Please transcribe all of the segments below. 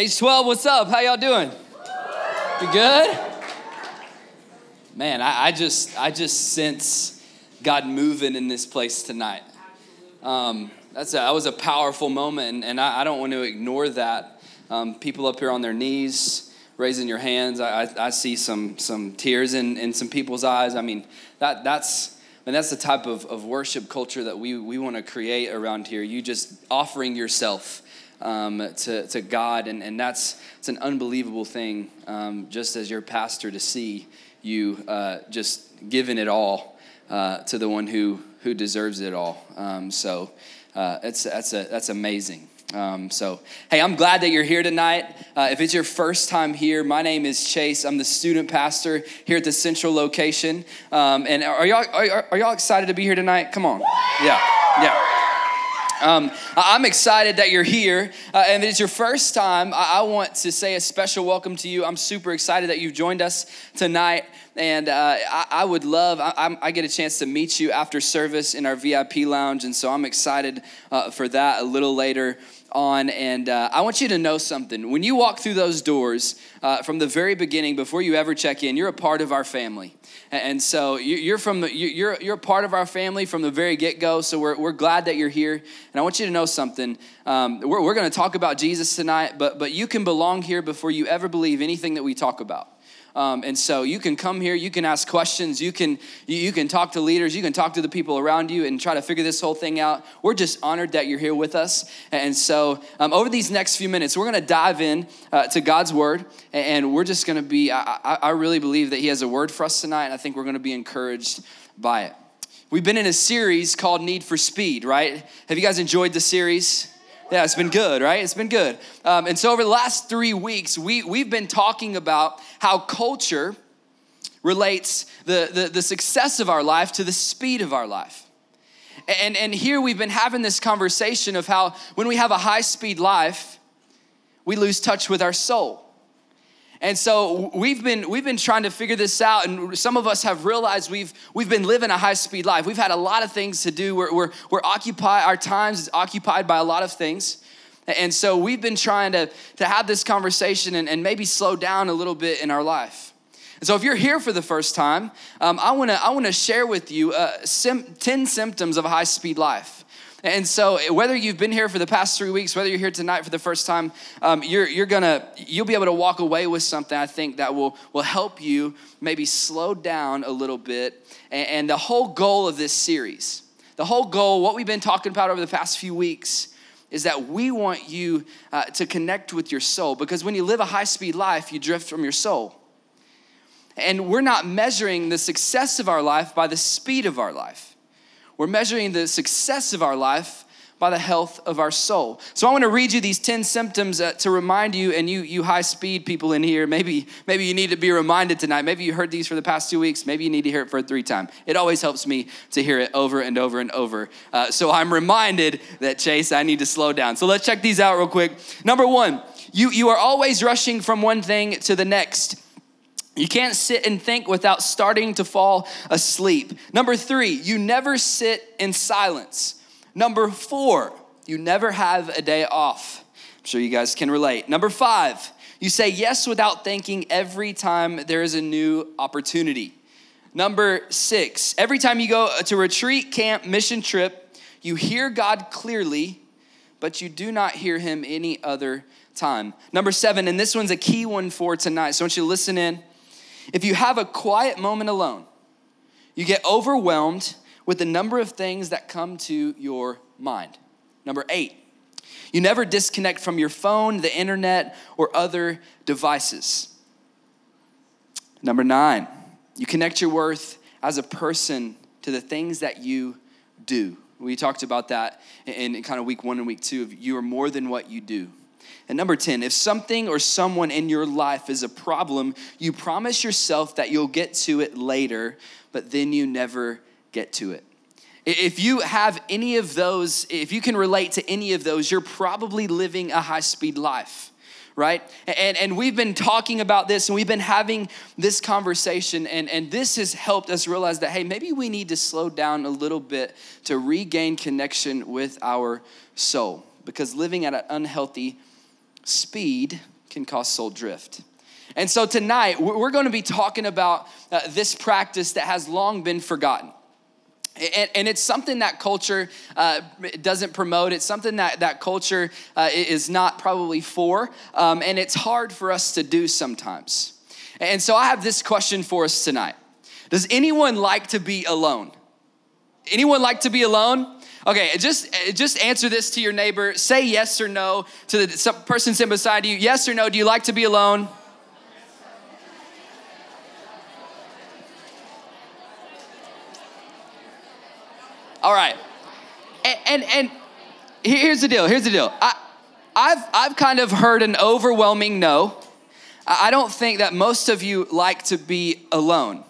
Age 12, what's up? How y'all doing? You good? Man, I, I just I just sense God moving in this place tonight. Um, that's a, that was a powerful moment, and, and I, I, don't want to ignore that. Um, people up here on their knees, raising your hands. I, I, I, see some some tears in, in some people's eyes. I mean, that that's and that's the type of, of worship culture that we, we want to create around here. You just offering yourself um, to, to God. And, and that's it's an unbelievable thing, um, just as your pastor, to see you uh, just giving it all uh, to the one who, who deserves it all. Um, so uh, it's, that's, a, that's amazing. Um, so, hey, I'm glad that you're here tonight. Uh, if it's your first time here, my name is Chase. I'm the student pastor here at the central location. Um, and are y'all, are, are y'all excited to be here tonight? Come on. Yeah, yeah. Um, I'm excited that you're here. Uh, and it's your first time, I, I, want to say a special welcome to you. I'm super excited that you've joined us tonight. And uh, I, I, would love, I, I, get a chance to meet you after service in our VIP lounge. And so I'm excited uh, for that a little later on. And uh, I want you to know something. When you walk through those doors uh, from the very beginning, before you ever check in, you're a part of our family. And so you're from the, you're, you're a part of our family from the very get go. So we're, we're glad that you're here. And I want you to know something. Um, we're we're going to talk about Jesus tonight, but, but you can belong here before you ever believe anything that we talk about. Um, and so you can come here, you can ask questions, you can you, can talk to leaders, you can talk to the people around you, and try to figure this whole thing out. We're just honored that you're here with us. And so um, over these next few minutes, we're going to dive in uh, to God's word, and we're just going to be. I, I, I really believe that He has a word for us tonight, and I think we're going to be encouraged by it. We've been in a series called Need for Speed, right? Have you guys enjoyed the series? Yeah, it's been good, right? It's been good. Um, and so over the last three weeks, we, we've been talking about how culture relates the, the, the success of our life to the speed of our life. And, and here we've been having this conversation of how when we have a high speed life, we lose touch with our soul. And so we've been we've been trying to figure this out, and some of us have realized we've we've been living a high speed life. We've had a lot of things to do. We're we're, we're occupied. Our times is occupied by a lot of things. And so we've been trying to, to have this conversation and, and maybe slow down a little bit in our life. And so if you're here for the first time, um, I wanna, I wanna share with you uh, sim- 10 symptoms of a high speed life. And so, whether you've been here for the past three weeks, whether you're here tonight for the first time, um, you're, you're gonna you'll be able to walk away with something I think that will will help you maybe slow down a little bit. And, and the whole goal of this series, the whole goal, what we've been talking about over the past few weeks, is that we want you uh, to connect with your soul because when you live a high speed life, you drift from your soul. And we're not measuring the success of our life by the speed of our life. We're measuring the success of our life by the health of our soul. So I want to read you these 10 symptoms uh, to remind you and you you high speed people in here, maybe maybe you need to be reminded tonight. Maybe you heard these for the past 2 weeks, maybe you need to hear it for a three time. It always helps me to hear it over and over and over. Uh, so I'm reminded that Chase, I need to slow down. So let's check these out real quick. Number 1, you you are always rushing from one thing to the next. You can't sit and think without starting to fall asleep. Number three, you never sit in silence. Number four, you never have a day off. I'm sure you guys can relate. Number five, you say yes without thinking every time there is a new opportunity. Number six, every time you go to retreat, camp, mission trip, you hear God clearly, but you do not hear him any other time. Number seven, and this one's a key one for tonight, so I want you to listen in. If you have a quiet moment alone, you get overwhelmed with the number of things that come to your mind. Number eight, you never disconnect from your phone, the internet, or other devices. Number nine, you connect your worth as a person to the things that you do. We talked about that in kind of week one and week two. You are more than what you do. And number 10, if something or someone in your life is a problem, you promise yourself that you'll get to it later, but then you never get to it. If you have any of those, if you can relate to any of those, you're probably living a high speed life, right? And, and we've been talking about this and we've been having this conversation, and, and this has helped us realize that, hey, maybe we need to slow down a little bit to regain connection with our soul because living at an unhealthy speed can cause soul drift. And so tonight, we're going to be talking about uh, this practice that has long been forgotten. And, and, it's something that culture uh, doesn't promote. It's something that, that culture uh, is not probably for. Um, and it's hard for us to do sometimes. And so I have this question for us tonight Does anyone like to be alone? Anyone like to be alone? Okay, just just answer this to your neighbor. Say yes or no to the person sitting beside you. Yes or no? Do you like to be alone? All right. And, and, and here's the deal. Here's the deal. I, I've, I've kind of heard an overwhelming no. I don't think that most of you like to be alone.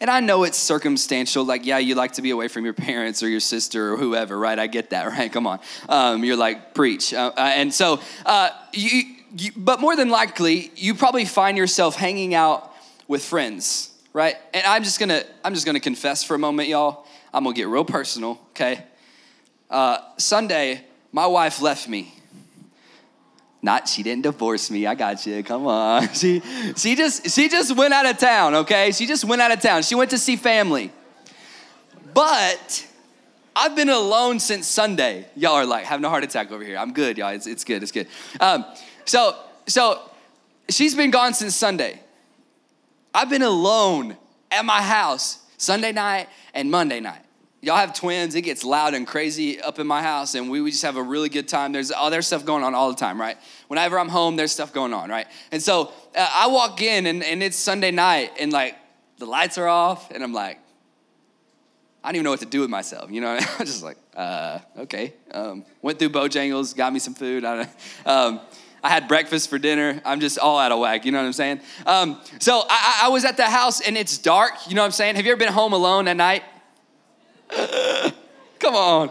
And I know it's circumstantial, like, yeah, you like to be away from your parents or your sister or whoever, right? I get that, right? Come on. Um, you're like, preach. Uh, uh, and so, uh, you, you, but more than likely, you probably find yourself hanging out with friends, right? And I'm just gonna, I'm just gonna confess for a moment, y'all. I'm gonna get real personal, okay? Uh, Sunday, my wife left me. Not she didn't divorce me. I got you. Come on. She she just she just went out of town, okay? She just went out of town. She went to see family. But I've been alone since Sunday. Y'all are like having a heart attack over here. I'm good, y'all. It's, it's good. It's good. Um, so so she's been gone since Sunday. I've been alone at my house Sunday night and Monday night y'all have twins it gets loud and crazy up in my house and we, we just have a really good time there's all there's stuff going on all the time right whenever i'm home there's stuff going on right and so uh, i walk in and, and it's sunday night and like the lights are off and i'm like i don't even know what to do with myself you know i'm just like uh, okay um, went through bojangles got me some food i um, I had breakfast for dinner. I'm just all out of whack. You know what I'm saying? Um, so I, I was at the house and it's dark. You know what I'm saying? Have you ever been home alone at night? Come on.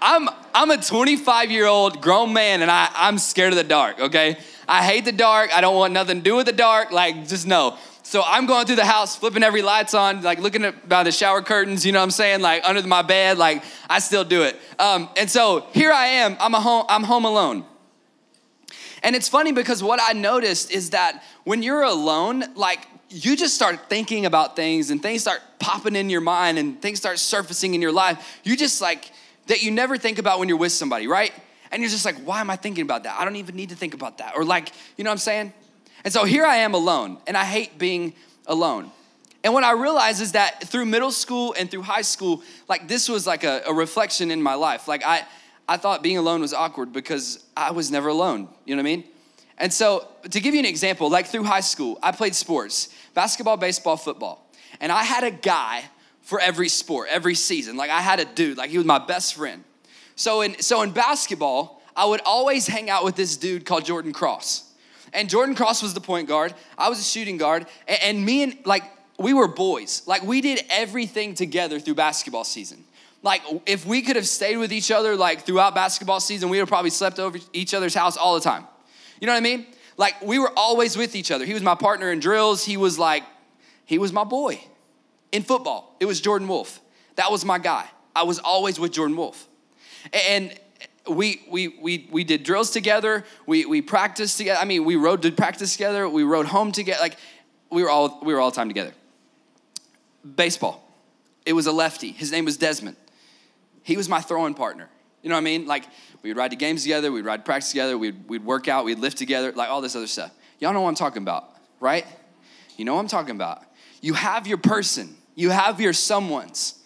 I'm, I'm a 25 year old grown man and I, I'm scared of the dark, okay? I hate the dark. I don't want nothing to do with the dark. Like, just no. So I'm going through the house, flipping every lights on, like looking at by the shower curtains, you know what I'm saying? Like under my bed, like I still do it. Um, and so here I am, I'm, a home, I'm home alone. And it's funny because what I noticed is that when you're alone, like you just start thinking about things and things start popping in your mind and things start surfacing in your life. You just like that you never think about when you're with somebody, right? And you're just like, why am I thinking about that? I don't even need to think about that. Or like, you know what I'm saying? And so here I am alone, and I hate being alone. And what I realized is that through middle school and through high school, like this was like a, a reflection in my life. Like I, I thought being alone was awkward because I was never alone. You know what I mean? And so, to give you an example, like through high school, I played sports basketball, baseball, football. And I had a guy for every sport, every season. Like I had a dude, like he was my best friend. So in, so in basketball, I would always hang out with this dude called Jordan Cross. And Jordan Cross was the point guard. I was a shooting guard. And, and me and, like, we were boys. Like, we did everything together through basketball season. Like, if we could have stayed with each other, like, throughout basketball season, we would have probably slept over each other's house all the time. You know what I mean? Like we were always with each other. He was my partner in drills. He was like, he was my boy. In football, it was Jordan Wolf. That was my guy. I was always with Jordan Wolf. And we we we we did drills together. We we practiced together. I mean, we rode did practice together. We rode home together. Like we were all we were all time together. Baseball. It was a lefty. His name was Desmond. He was my throwing partner. You know what I mean? Like we'd ride to games together, we'd ride practice together, we'd, we'd work out, we'd lift together, like all this other stuff. Y'all know what I'm talking about, right? You know what I'm talking about. You have your person, you have your someone's.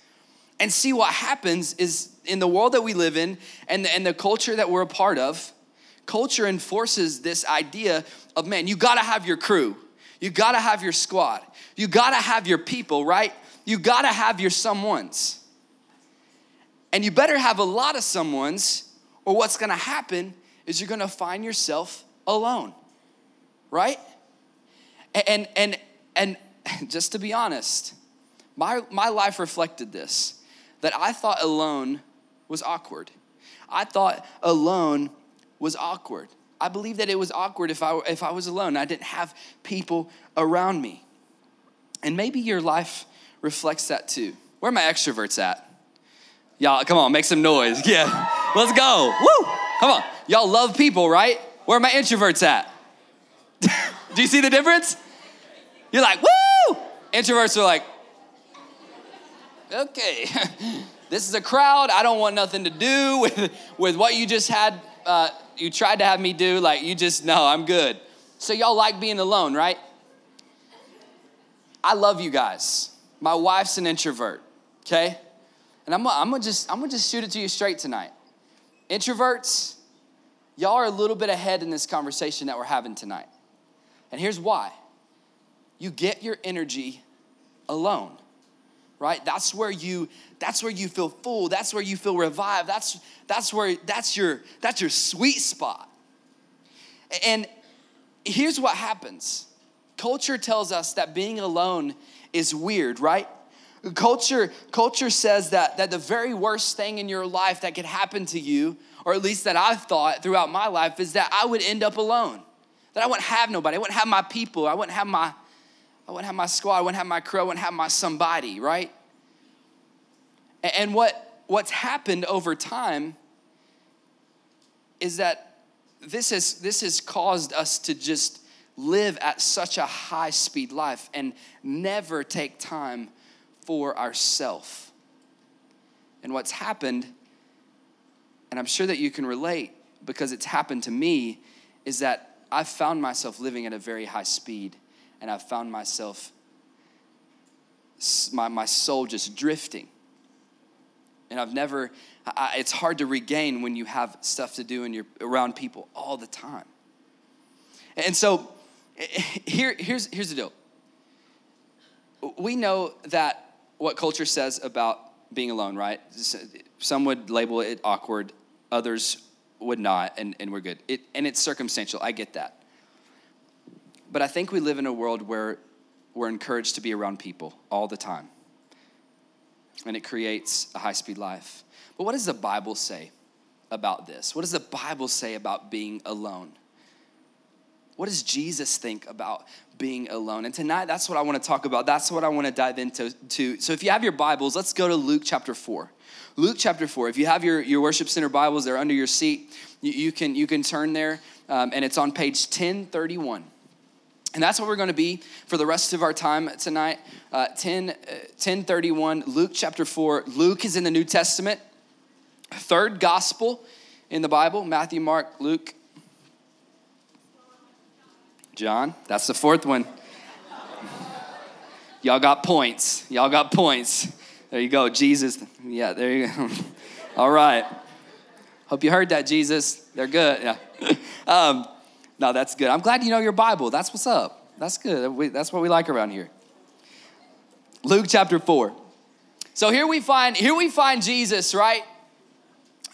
And see what happens is in the world that we live in and the, and the culture that we're a part of, culture enforces this idea of man, you gotta have your crew, you gotta have your squad, you gotta have your people, right? You gotta have your someone's. And you better have a lot of someone's or what's gonna happen is you're gonna find yourself alone, right? And, and, and just to be honest, my, my life reflected this that I thought alone was awkward. I thought alone was awkward. I believe that it was awkward if I, if I was alone. I didn't have people around me. And maybe your life reflects that too. Where are my extroverts at? Y'all, come on, make some noise. Yeah, let's go. Woo! Come on. Y'all love people, right? Where are my introverts at? Do you see the difference? You're like, woo! Introverts are like, okay, this is a crowd. I don't want nothing to do with, with what you just had, uh, you tried to have me do. Like, you just, no, I'm good. So, y'all like being alone, right? I love you guys. My wife's an introvert, okay? And I'm, I'm gonna just, I'm gonna just shoot it to you straight tonight. Introverts, y'all are a little bit ahead in this conversation that we're having tonight. And here's why. You get your energy alone right? That's where you that's where you feel full. That's where you feel revived. That's that's where that's your that's your sweet spot. And here's what happens. Culture tells us that being alone is weird right culture culture says that that the very worst thing in your life that could happen to you or at least that i've thought throughout my life is that i would end up alone. That i wouldn't have nobody. I wouldn't have my people. I wouldn't have my I wouldn't have my squad, I wouldn't have my crew, I wouldn't have my somebody, right? And what, what's happened over time is that this has, this has caused us to just live at such a high speed life and never take time for ourself. And what's happened, and I'm sure that you can relate because it's happened to me, is that I've found myself living at a very high speed and I've found myself, my, my soul just drifting. And I've never, I, it's hard to regain when you have stuff to do and you're around people all the time. And so here, here's, here's the deal. We know that what culture says about being alone, right? Some would label it awkward, others would not, and, and we're good. It, and it's circumstantial, I get that. But I think we live in a world where we're encouraged to be around people all the time. And it creates a high speed life. But what does the Bible say about this? What does the Bible say about being alone? What does Jesus think about being alone? And tonight, that's what I want to talk about. That's what I want to dive into. To. So if you have your Bibles, let's go to Luke chapter 4. Luke chapter 4. If you have your, your worship center Bibles, they're under your seat. You, you can, you can turn there, um, and it's on page 1031. And that's what we're going to be for the rest of our time tonight. Uh, 10, uh, 1031, Luke chapter 4. Luke is in the New Testament. Third gospel in the Bible Matthew, Mark, Luke, John. That's the fourth one. Y'all got points. Y'all got points. There you go. Jesus. Yeah, there you go. All right. Hope you heard that, Jesus. They're good. Yeah. Um, no, that's good. I'm glad you know your Bible. That's what's up. That's good. That's what we like around here. Luke chapter 4. So here we find here we find Jesus, right?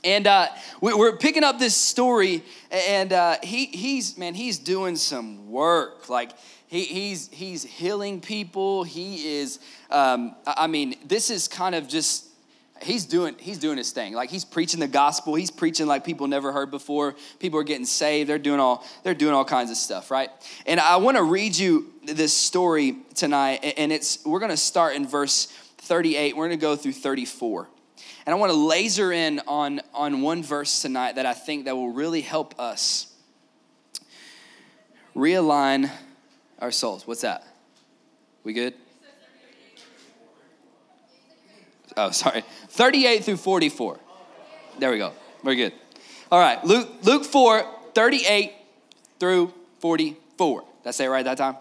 And uh, we're picking up this story, and uh, he, he's man, he's doing some work. Like he, he's he's healing people. He is. Um, I mean, this is kind of just he's doing he's doing his thing like he's preaching the gospel he's preaching like people never heard before people are getting saved they're doing all they're doing all kinds of stuff right and i want to read you this story tonight and it's we're going to start in verse 38 we're going to go through 34 and i want to laser in on on one verse tonight that i think that will really help us realign our souls what's that we good Oh, sorry. 38 through 44. There we go. We're good. All right. Luke, Luke 4, 38 through 44. Did I say it right that time?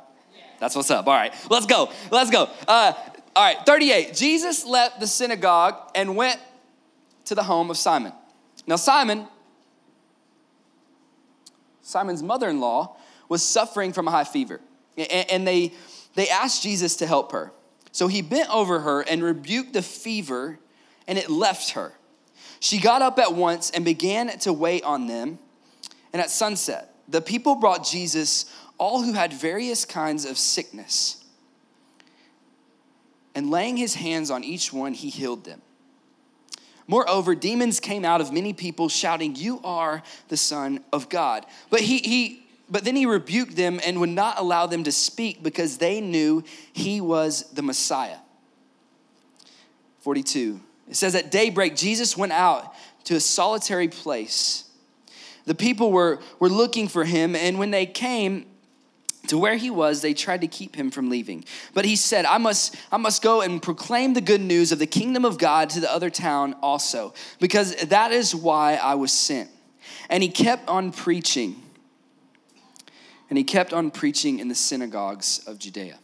That's what's up. All right. Let's go. Let's go. Uh, all right. 38. Jesus left the synagogue and went to the home of Simon. Now, Simon, Simon's mother in law, was suffering from a high fever. And they, they asked Jesus to help her. So he bent over her and rebuked the fever, and it left her. She got up at once and began to wait on them. And at sunset, the people brought Jesus all who had various kinds of sickness. And laying his hands on each one, he healed them. Moreover, demons came out of many people, shouting, You are the Son of God. But he, he but then he rebuked them and would not allow them to speak because they knew he was the Messiah. 42. It says, At daybreak, Jesus went out to a solitary place. The people were, were looking for him, and when they came, to where he was they tried to keep him from leaving but he said i must i must go and proclaim the good news of the kingdom of god to the other town also because that is why i was sent and he kept on preaching and he kept on preaching in the synagogues of judea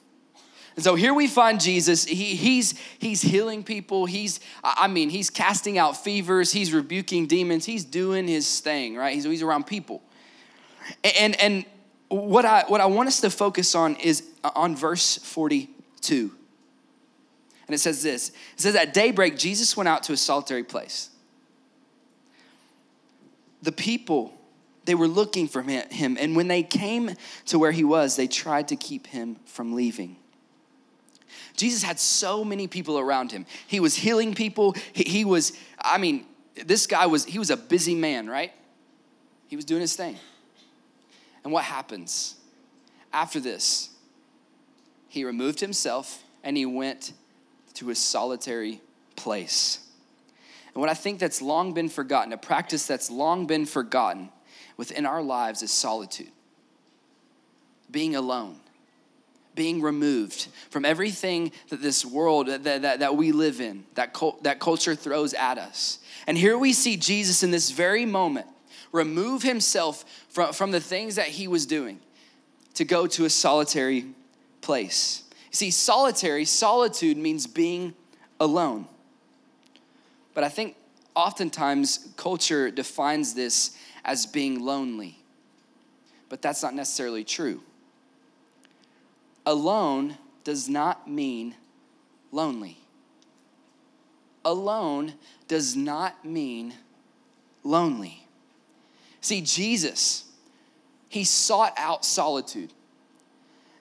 and so here we find Jesus. He, he's, he's healing people. He's, I mean, he's casting out fevers. He's rebuking demons. He's doing his thing, right? He's, he's around people. And, and what, I, what I want us to focus on is uh, on verse 42. And it says this It says, At daybreak, Jesus went out to a solitary place. The people, they were looking for him. And when they came to where he was, they tried to keep him from leaving. Jesus had so many people around him. He was healing people. He, he, was, I mean, this guy was, he was a busy man, right? He was doing his thing. And what happens? After this, he removed himself and he went to a solitary place. And what I think that's long been forgotten, a practice that's long been forgotten within our lives is solitude, being alone being removed from everything that this world that, that, that we live in, that, cult, that culture throws at us. And here we see Jesus in this very moment remove himself from, from the things that he was doing to go to a solitary place. You see, solitary, solitude means being alone. But I think oftentimes culture defines this as being lonely. But that's not necessarily true alone does not mean lonely. Alone does not mean lonely. See, Jesus, he sought out solitude.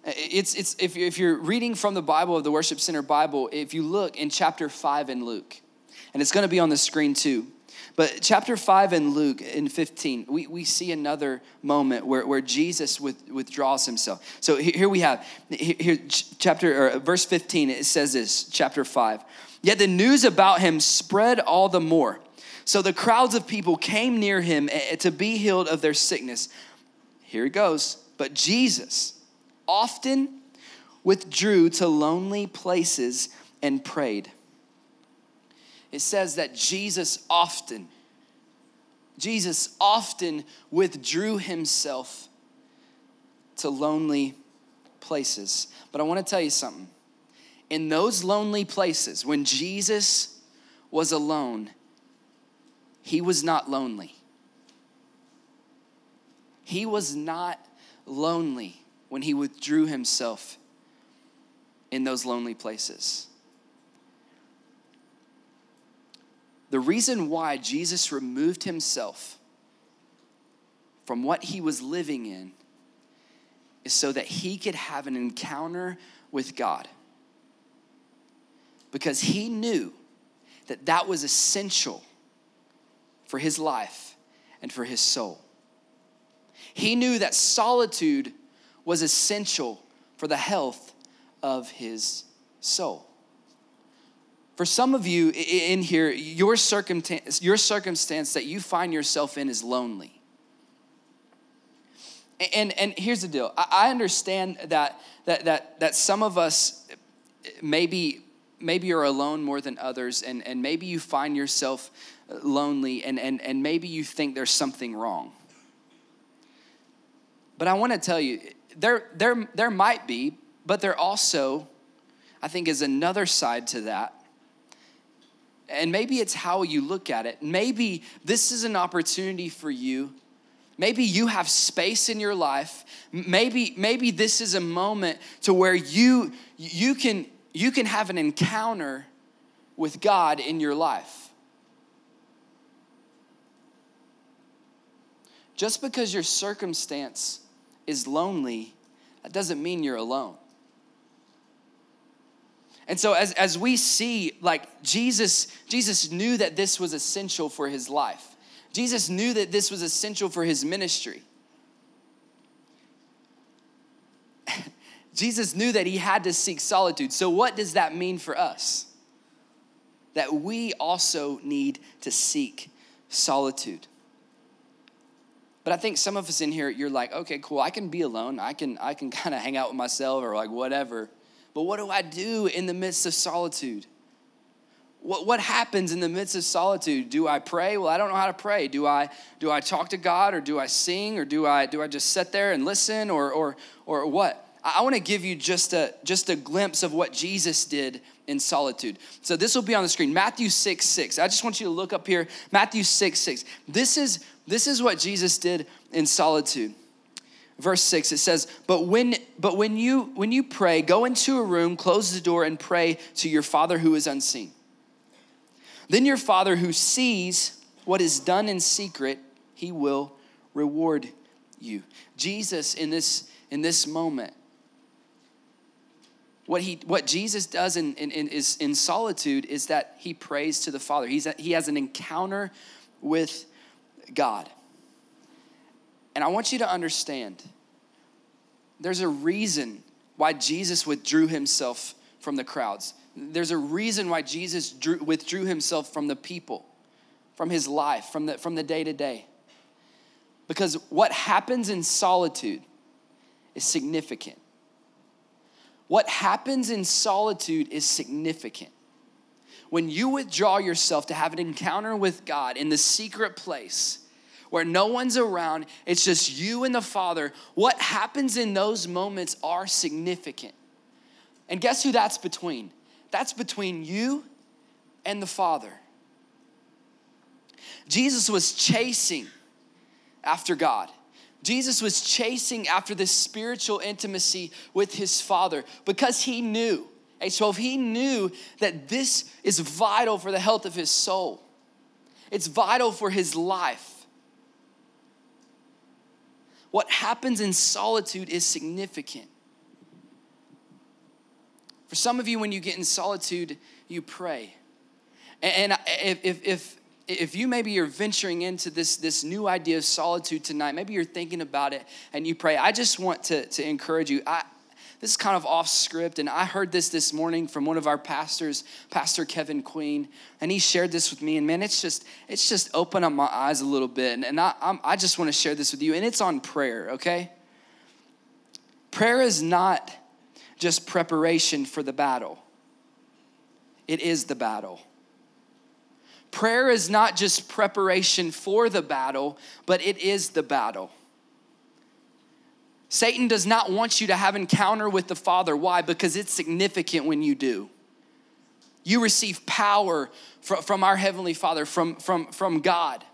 It's, it's, if, if you're reading from the Bible of the Worship Center Bible, if you look in chapter 5 in Luke, and it's going to be on the screen too. But chapter 5 in Luke in 15, we, we see another moment where, where Jesus with, withdraws himself. So here we have, here, chapter, or verse 15, it says this, chapter 5. Yet the news about him spread all the more. So the crowds of people came near him eh, eh, to be healed of their sickness. Here it goes. But Jesus often withdrew to lonely places and prayed it says that Jesus often, Jesus often withdrew himself to lonely places. But I want to tell you something. In those lonely places, when Jesus was alone, he was not lonely. He was not lonely when he withdrew himself in those lonely places. The reason why Jesus removed himself from what he was living in is so that he could have an encounter with God. Because he knew that that was essential for his life and for his soul. He knew that solitude was essential for the health of his soul. For some of you in here, your circumstance, your circumstance that you find yourself in is lonely. And, and here's the deal I understand that, that, that, that some of us maybe, maybe you're alone more than others, and, and maybe you find yourself uh, lonely, and, and, and maybe you think there's something wrong. But I want to tell you, there, there, there might be, but there also, I think, is another side to that and maybe it's how you look at it. Maybe this is an opportunity for you. Maybe you have space in your life. Maybe, maybe this is a moment to where you, you, can, you can have an encounter with God in your life. Just because your circumstance is lonely, that doesn't mean you're alone. And so as, as we see, like Jesus, Jesus knew that this was essential for his life. Jesus knew that this was essential for his ministry. Jesus knew that he had to seek solitude. So, what does that mean for us? That we also need to seek solitude. But I think some of us in here, you're like, okay, cool, I can be alone. I can, I can kind of hang out with myself or like whatever. But what do I do in the midst of solitude? What, what happens in the midst of solitude? Do I pray? Well, I don't know how to pray. Do I do I talk to God or do I sing or do I do I just sit there and listen or or or what? I want to give you just a just a glimpse of what Jesus did in solitude. So this will be on the screen. Matthew 6, 6. I just want you to look up here. Matthew 6, 6. This is this is what Jesus did in solitude. Verse 6 it says, "But when but when you when you pray, go into a room, close the door and pray to your Father who is unseen. Then your Father who sees what is done in secret, he will reward you." Jesus in this in this moment what, he, what Jesus does in, in, in, is, in solitude is that he prays to the Father. He's a, he has an encounter with God. And I want you to understand there's a reason why Jesus withdrew himself from the crowds. There's a reason why Jesus drew, withdrew himself from the people, from his life, from the, from the day to day. Because what happens in solitude is significant. What happens in solitude is significant. When you withdraw yourself to have an encounter with God in the secret place where no one's around, it's just you and the Father, what happens in those moments are significant. And guess who that's between? That's between you and the Father. Jesus was chasing after God. Jesus was chasing after this spiritual intimacy with his Father because he knew. So if he knew that this is vital for the health of his soul, it's vital for his life. What happens in solitude is significant. For some of you, when you get in solitude, you pray. And if, if you maybe you're venturing into this, this new idea of solitude tonight, maybe you're thinking about it and you pray, I just want to, to encourage you. I, this is kind of off script, and I heard this this morning from one of our pastors, Pastor Kevin Queen, and he shared this with me. And man, it's just it's just opened up my eyes a little bit, and, and I, I'm, I just want to share this with you. And it's on prayer, okay? Prayer is not just preparation for the battle; it is the battle. Prayer is not just preparation for the battle, but it is the battle. Satan does not want you to have encounter with the Father. Why? Because it's significant when you do. You receive power from our Heavenly Father, from, from, from God,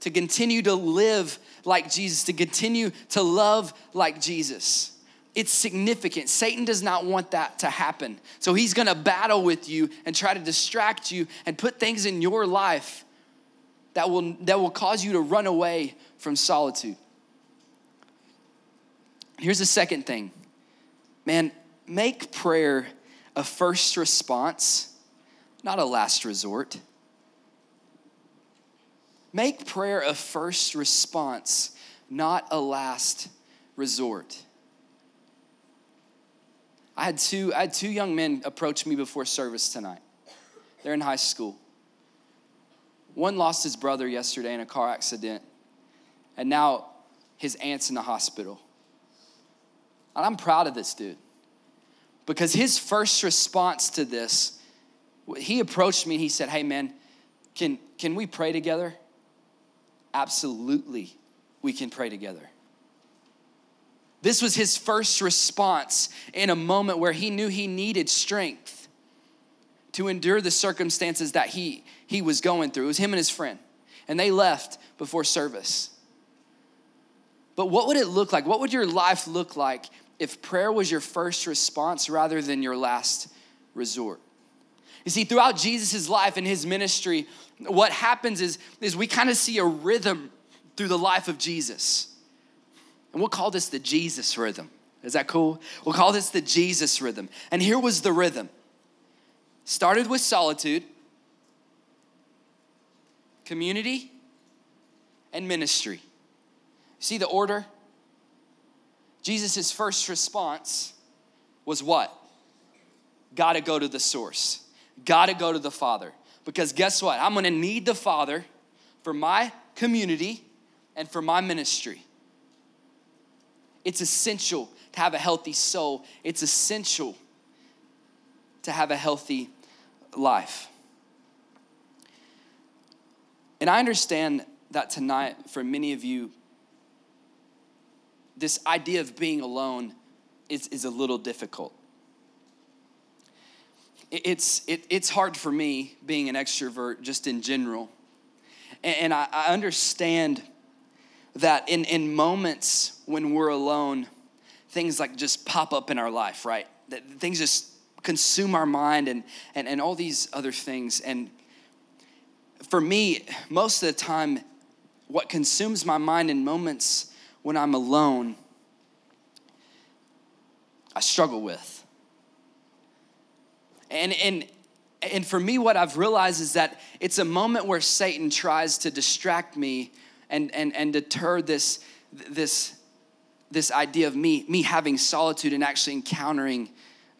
to continue to live like Jesus, to continue to love like Jesus it's significant. Satan does not want that to happen. So he's gonna battle with you and try to distract you and put things in your life that will, that will cause you to run away from solitude. Here's the second thing man, make prayer a first response, not a last resort. Make prayer a first response, not a last resort. I had two, I had two young men approach me before service tonight. They're in high school. One lost his brother yesterday in a car accident, and now his aunt's in the hospital. And I'm proud of this dude because his first response to this, he approached me and he said, Hey, man, can, can we pray together? Absolutely, we can pray together. This was his first response in a moment where he knew he needed strength to endure the circumstances that he, he was going through. It was him and his friend. And they left before service. But what would it look like? What would your life look like if prayer was your first response rather than your last resort? You see, throughout Jesus' life and his ministry, what happens is, is we kind of see a rhythm through the life of Jesus. And we'll call this the Jesus rhythm. Is that cool? We'll call this the Jesus rhythm. And here was the rhythm started with solitude, community, and ministry. See the order? Jesus' first response was what? Gotta go to the source, gotta go to the Father. Because guess what? I'm gonna need the Father for my community and for my ministry. It's essential to have a healthy soul, it's essential to have a healthy life. And I understand that tonight, for many of you, this idea of being alone is, is a little difficult. It's, it, it's hard for me being an extrovert just in general. And, and I, I understand that in, in moments when we're alone, things like just pop up in our life, right? That things just consume our mind and, and, and all these other things. And for me, most of the time, what consumes my mind in moments when I'm alone, I struggle with. And, and, and for me, what I've realized is that it's a moment where Satan tries to distract me and, and, and deter this, this, this idea of me, me having solitude and actually encountering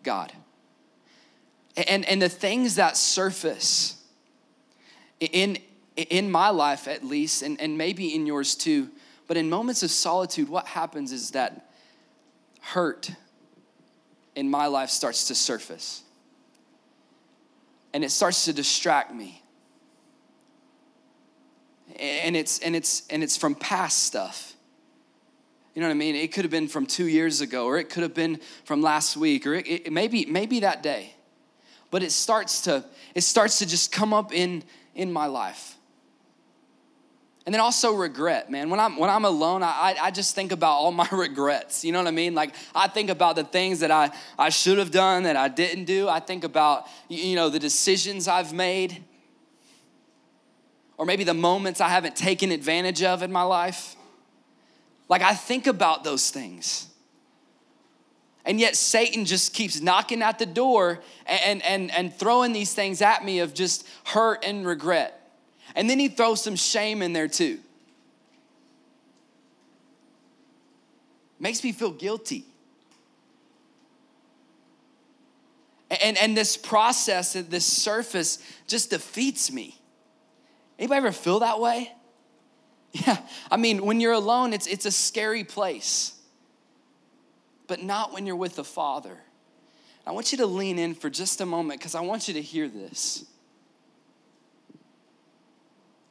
God. And, and the things that surface in, in my life, at least, and, and maybe in yours too, but in moments of solitude, what happens is that hurt in my life starts to surface. And it starts to distract me. And it's and it's and it's from past stuff. You know what I mean? It could have been from two years ago, or it could have been from last week, or it, it, maybe maybe that day. But it starts to it starts to just come up in in my life. And then also regret man. When i'm when i'm alone i i just think about all my regrets. You know what i mean? Like i think about the things that i i should have done that i didn't do. I think about you know the decisions i've made or maybe the moments i haven't taken advantage of in my life like i think about those things and yet Satan just keeps knocking at the door and, and, and throwing these things at me of just hurt and regret. And then he throws some shame in there too. Makes me feel guilty. And, and this process, this surface just defeats me. Anybody ever feel that way? Yeah, I mean, when you're alone, it's, it's a scary place but not when you're with the Father. I want you to lean in for just a moment because I want you to hear this.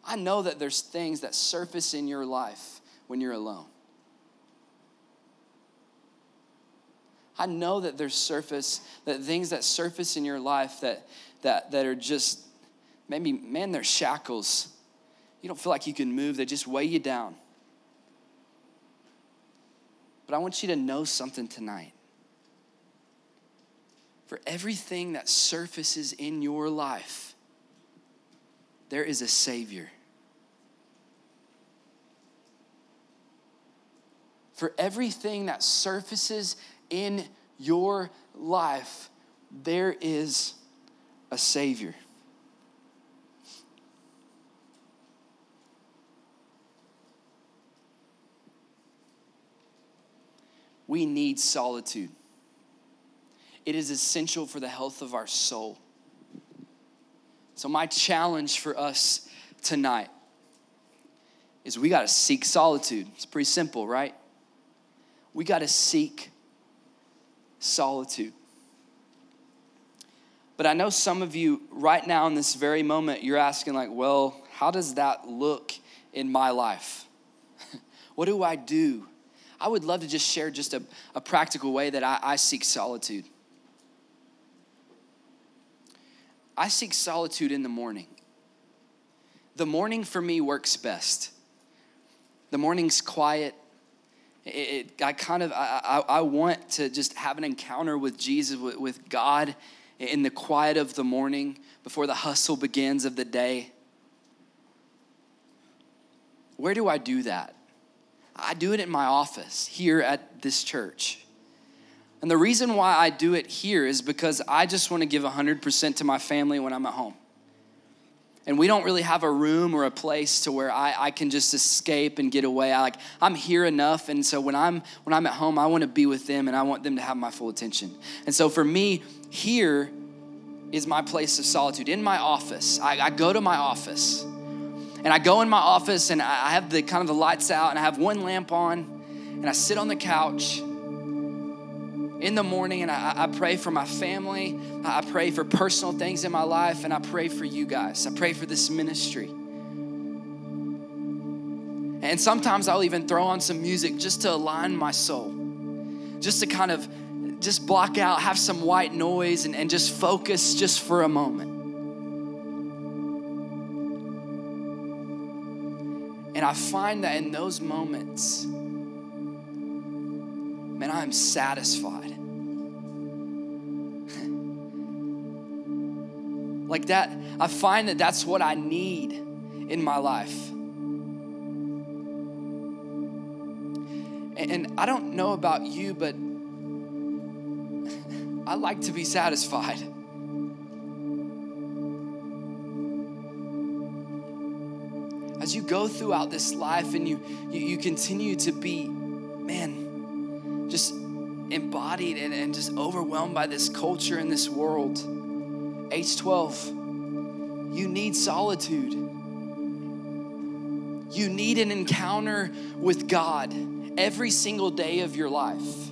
I know that there's things that surface in your life when you're alone. I know that there's surface, that things that surface in your life that that that are just maybe, man, they're shackles. You don't feel like you can move, they just weigh you down. But I want you to know something tonight. For everything that surfaces in your life, there is a Savior. For everything that surfaces in your life, there is a Savior. We need solitude. It is essential for the health of our soul. So, my challenge for us tonight is we got to seek solitude. It's pretty simple, right? We got to seek solitude. But I know some of you right now in this very moment, you're asking, like, well, how does that look in my life? what do I do? I would love to just share just a, a practical way that I, I seek solitude. I seek solitude in the morning. The morning for me works best. The morning's quiet. It, it, I kind of I, I, I, want to just have an encounter with Jesus, with, with God, in the quiet of the morning before the hustle begins of the day. Where do I do that? I do it in my office here at this church. And the reason why I do it here is because I just want to give 100% to my family when I'm at home. And we don't really have a room or a place to where I, I can just escape and get away. I like I'm here enough, and so when I'm when I'm at home, I want to be with them and I want them to have my full attention. And so for me, here is my place of solitude in my office. I, I go to my office And I go in my office and I have the kind of the lights out and I have one lamp on and I sit on the couch in the morning and I, I, pray for my family. I pray for personal things in my life and I pray for you guys. I pray for this ministry. And sometimes I'll even throw on some music just to align my soul, just to kind of just block out, have some white noise, and, and just focus just for a moment. And I find that in those moments, man, I am satisfied. like that, I find that that's what I need in my life. And I don't know about you, but I like to be satisfied. You go throughout this life and you, you, you continue to be, man, just embodied and, and just overwhelmed by this culture and this world, age 12, you need solitude. You need an encounter with God every single day of your life.